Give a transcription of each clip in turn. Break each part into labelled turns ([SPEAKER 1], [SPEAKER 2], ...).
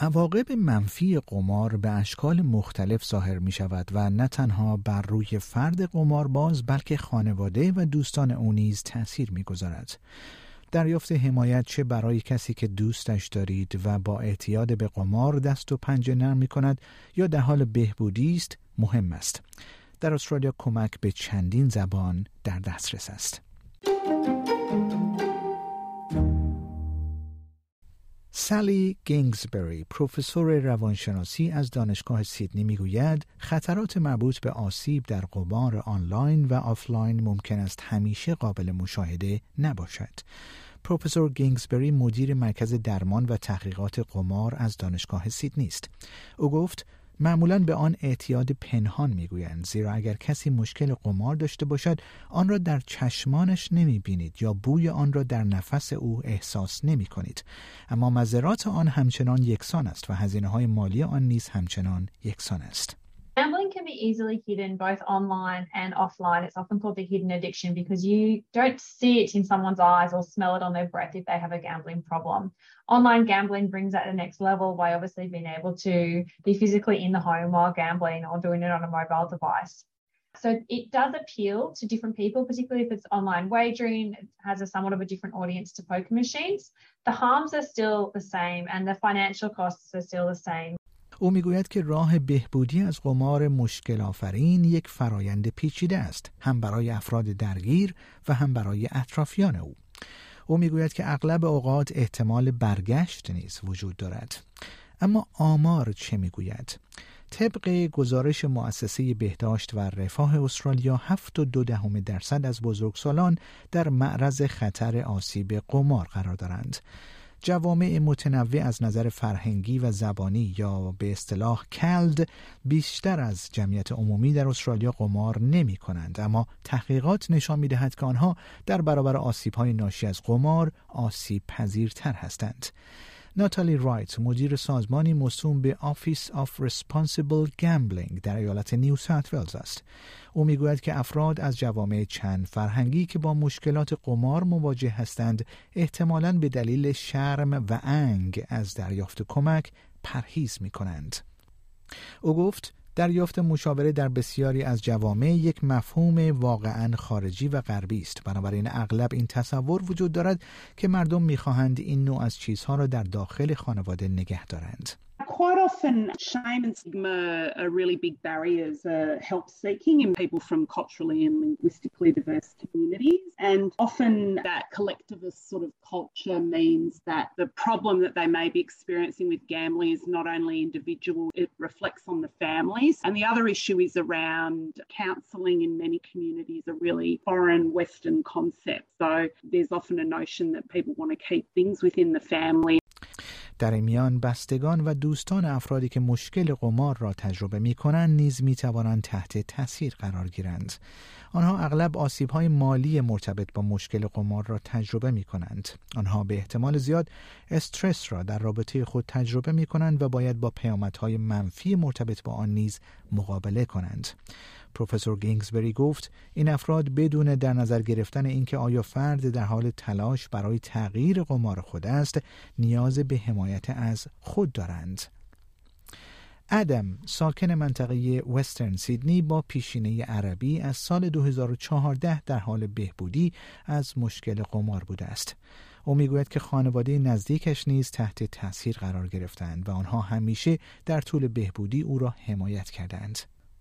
[SPEAKER 1] عواقب منفی قمار به اشکال مختلف ظاهر می شود و نه تنها بر روی فرد قمارباز بلکه خانواده و دوستان او نیز تأثیر می گذارد. دریافت حمایت چه برای کسی که دوستش دارید و با اعتیاد به قمار دست و پنجه نرم می کند یا در حال بهبودی است مهم است. در استرالیا کمک به چندین زبان در دسترس است. سالی گینزبری پروفسور روانشناسی از دانشگاه سیدنی می‌گوید خطرات مربوط به آسیب در قمار آنلاین و آفلاین ممکن است همیشه قابل مشاهده نباشد. پروفسور گینزبری مدیر مرکز درمان و تحقیقات قمار از دانشگاه سیدنی است. او گفت معمولا به آن اعتیاد پنهان می‌گویند زیرا اگر کسی مشکل قمار داشته باشد آن را در چشمانش نمی بینید یا بوی آن را در نفس او احساس نمی کنید اما مذرات آن همچنان یکسان است و هزینه های مالی آن نیز همچنان یکسان است.
[SPEAKER 2] Gambling can be easily hidden both online and offline. It's often called the hidden addiction because you don't see it in someone's eyes or smell it on their breath if they have a gambling problem. Online gambling brings that to the next level by obviously being able to be physically in the home while gambling or doing it on a mobile device. So it does appeal to different people, particularly if it's online wagering, it has a somewhat of a different audience to poker machines. The harms are still the same and the financial costs are still the same.
[SPEAKER 1] او می‌گوید که راه بهبودی از قمار مشکل آفرین یک فرایند پیچیده است هم برای افراد درگیر و هم برای اطرافیان او. او می‌گوید که اغلب اوقات احتمال برگشت نیز وجود دارد. اما آمار چه می‌گوید؟ طبق گزارش مؤسسه بهداشت و رفاه استرالیا هفت و دو دهم درصد از بزرگسالان در معرض خطر آسیب قمار قرار دارند. جوامع متنوع از نظر فرهنگی و زبانی یا به اصطلاح کلد بیشتر از جمعیت عمومی در استرالیا قمار نمی کنند. اما تحقیقات نشان می دهد که آنها در برابر آسیب های ناشی از قمار آسیب پذیرتر هستند. ناتالی رایت مدیر سازمانی موسوم به Office of Responsible Gambling در ایالت نیو ساوت ولز است او می‌گوید که افراد از جوامع چند فرهنگی که با مشکلات قمار مواجه هستند احتمالاً به دلیل شرم و انگ از دریافت کمک پرهیز می کنند. او گفت دریافت مشاوره در بسیاری از جوامع یک مفهوم واقعا خارجی و غربی است. بنابراین اغلب این تصور وجود دارد که مردم می‌خواهند این نوع از چیزها را در داخل خانواده نگه دارند.
[SPEAKER 3] Quite often shame and stigma are really big barriers uh, help seeking in people from culturally and linguistically diverse communities. And often that collectivist sort of culture means that the problem that they may be experiencing with gambling is not only individual, it reflects on the families. And the other issue is around counselling in many communities, a really foreign Western concept. So there's often a notion that people want to keep things within the family
[SPEAKER 1] در میان بستگان و دوستان افرادی که مشکل قمار را تجربه می کنند نیز می توانند تحت تاثیر قرار گیرند. آنها اغلب آسیب های مالی مرتبط با مشکل قمار را تجربه می کنند. آنها به احتمال زیاد استرس را در رابطه خود تجربه می کنند و باید با پیامدهای منفی مرتبط با آن نیز مقابله کنند. پروفسور گینگزبری گفت این افراد بدون در نظر گرفتن اینکه آیا فرد در حال تلاش برای تغییر قمار خود است نیاز به حمایت از خود دارند. ادم ساکن منطقه وسترن سیدنی با پیشینه عربی از سال 2014 در حال بهبودی از مشکل قمار بوده است. او می‌گوید که خانواده نزدیکش نیز تحت تاثیر قرار گرفتند و آنها همیشه در طول بهبودی او را حمایت کردند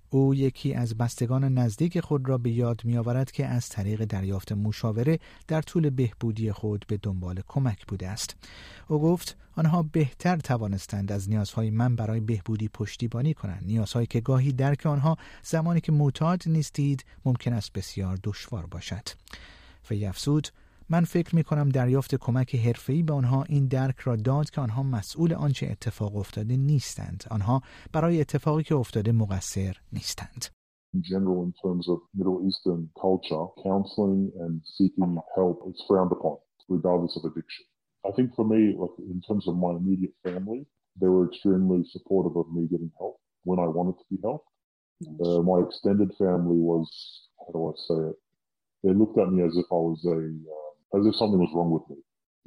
[SPEAKER 1] او یکی از بستگان نزدیک خود را به یاد می آورد که از طریق دریافت مشاوره در طول بهبودی خود به دنبال کمک بوده است. او گفت آنها بهتر توانستند از نیازهای من برای بهبودی پشتیبانی کنند نیازهایی که گاهی درک آنها زمانی که معتاد نیستید ممکن است بسیار دشوار باشد. و افزود من فکر می کنم دریافت کمک حرفه‌ای به آنها این درک را داد که آنها مسئول آنچه اتفاق افتاده نیستند آنها برای اتفاقی که افتاده مقصر نیستند
[SPEAKER 4] in general in terms of Middle Eastern culture, counseling and seeking help is frowned upon, regardless of addiction. I think for me, like in terms of my immediate family, they were extremely supportive of me getting help when I wanted to be helped. Uh, my extended family was, how do I say it? They looked at me as if I was a uh, as if something was wrong with me,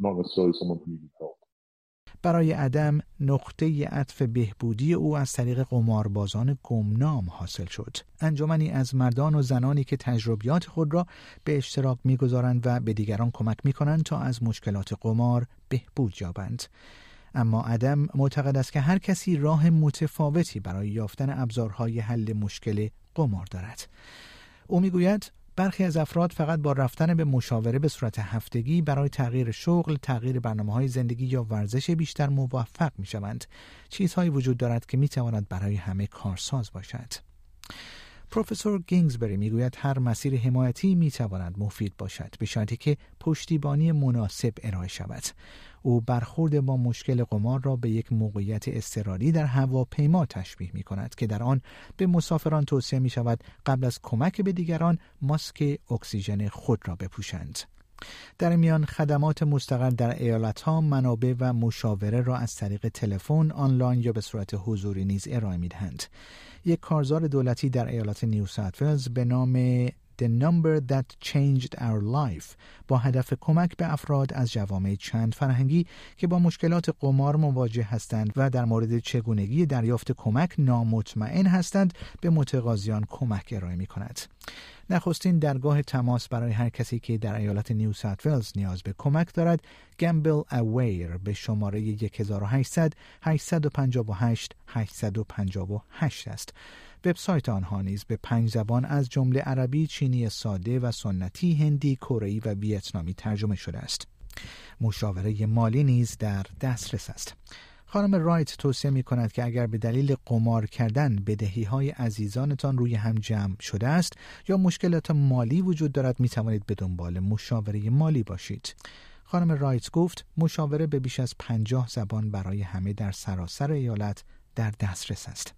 [SPEAKER 4] not necessarily someone who needed help.
[SPEAKER 1] برای عدم نقطه عطف بهبودی او از طریق قماربازان گمنام حاصل شد. انجمنی از مردان و زنانی که تجربیات خود را به اشتراک می‌گذارند و به دیگران کمک می‌کنند تا از مشکلات قمار بهبود یابند. اما عدم معتقد است که هر کسی راه متفاوتی برای یافتن ابزارهای حل مشکل قمار دارد. او می‌گوید برخی از افراد فقط با رفتن به مشاوره به صورت هفتگی برای تغییر شغل، تغییر برنامه های زندگی یا ورزش بیشتر موفق می شوند. چیزهایی وجود دارد که می تواند برای همه کارساز باشد. پروفسور گینزبری می‌گوید هر مسیر حمایتی می تواند مفید باشد به شرطی که پشتیبانی مناسب ارائه شود او برخورد با مشکل قمار را به یک موقعیت اضطراری در هواپیما تشبیه می کند که در آن به مسافران توصیه می شود قبل از کمک به دیگران ماسک اکسیژن خود را بپوشند. در میان خدمات مستقر در ایالت ها منابع و مشاوره را از طریق تلفن آنلاین یا به صورت حضوری نیز ارائه می دهند. یک کارزار دولتی در ایالت نیو به نام The Number That Changed Our Life با هدف کمک به افراد از جوامع چند فرهنگی که با مشکلات قمار مواجه هستند و در مورد چگونگی دریافت کمک نامطمئن هستند به متقاضیان کمک ارائه می کند. نخستین درگاه تماس برای هر کسی که در ایالت نیو ساوت ولز نیاز به کمک دارد گمبل اویر به شماره 1800 858 858 است. وبسایت آنها نیز به پنج زبان از جمله عربی، چینی ساده و سنتی، هندی، کره و ویتنامی ترجمه شده است. مشاوره مالی نیز در دسترس است. خانم رایت توصیه می کند که اگر به دلیل قمار کردن بدهی های عزیزانتان روی هم جمع شده است یا مشکلات مالی وجود دارد می توانید به دنبال مشاوره مالی باشید. خانم رایت گفت مشاوره به بیش از پنجاه زبان برای همه در سراسر ایالت در دسترس است.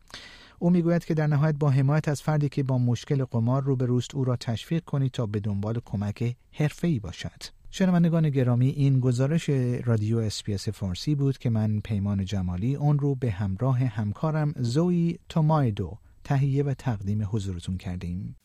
[SPEAKER 1] او می‌گوید که در نهایت با حمایت از فردی که با مشکل قمار روبروست او را تشویق کنید تا به دنبال کمک حرفه‌ای باشد. شنوندگان گرامی این گزارش رادیو اس‌بی‌اس فارسی بود که من پیمان جمالی اون رو به همراه همکارم زوی تومایدو تهیه و تقدیم حضورتون کردیم.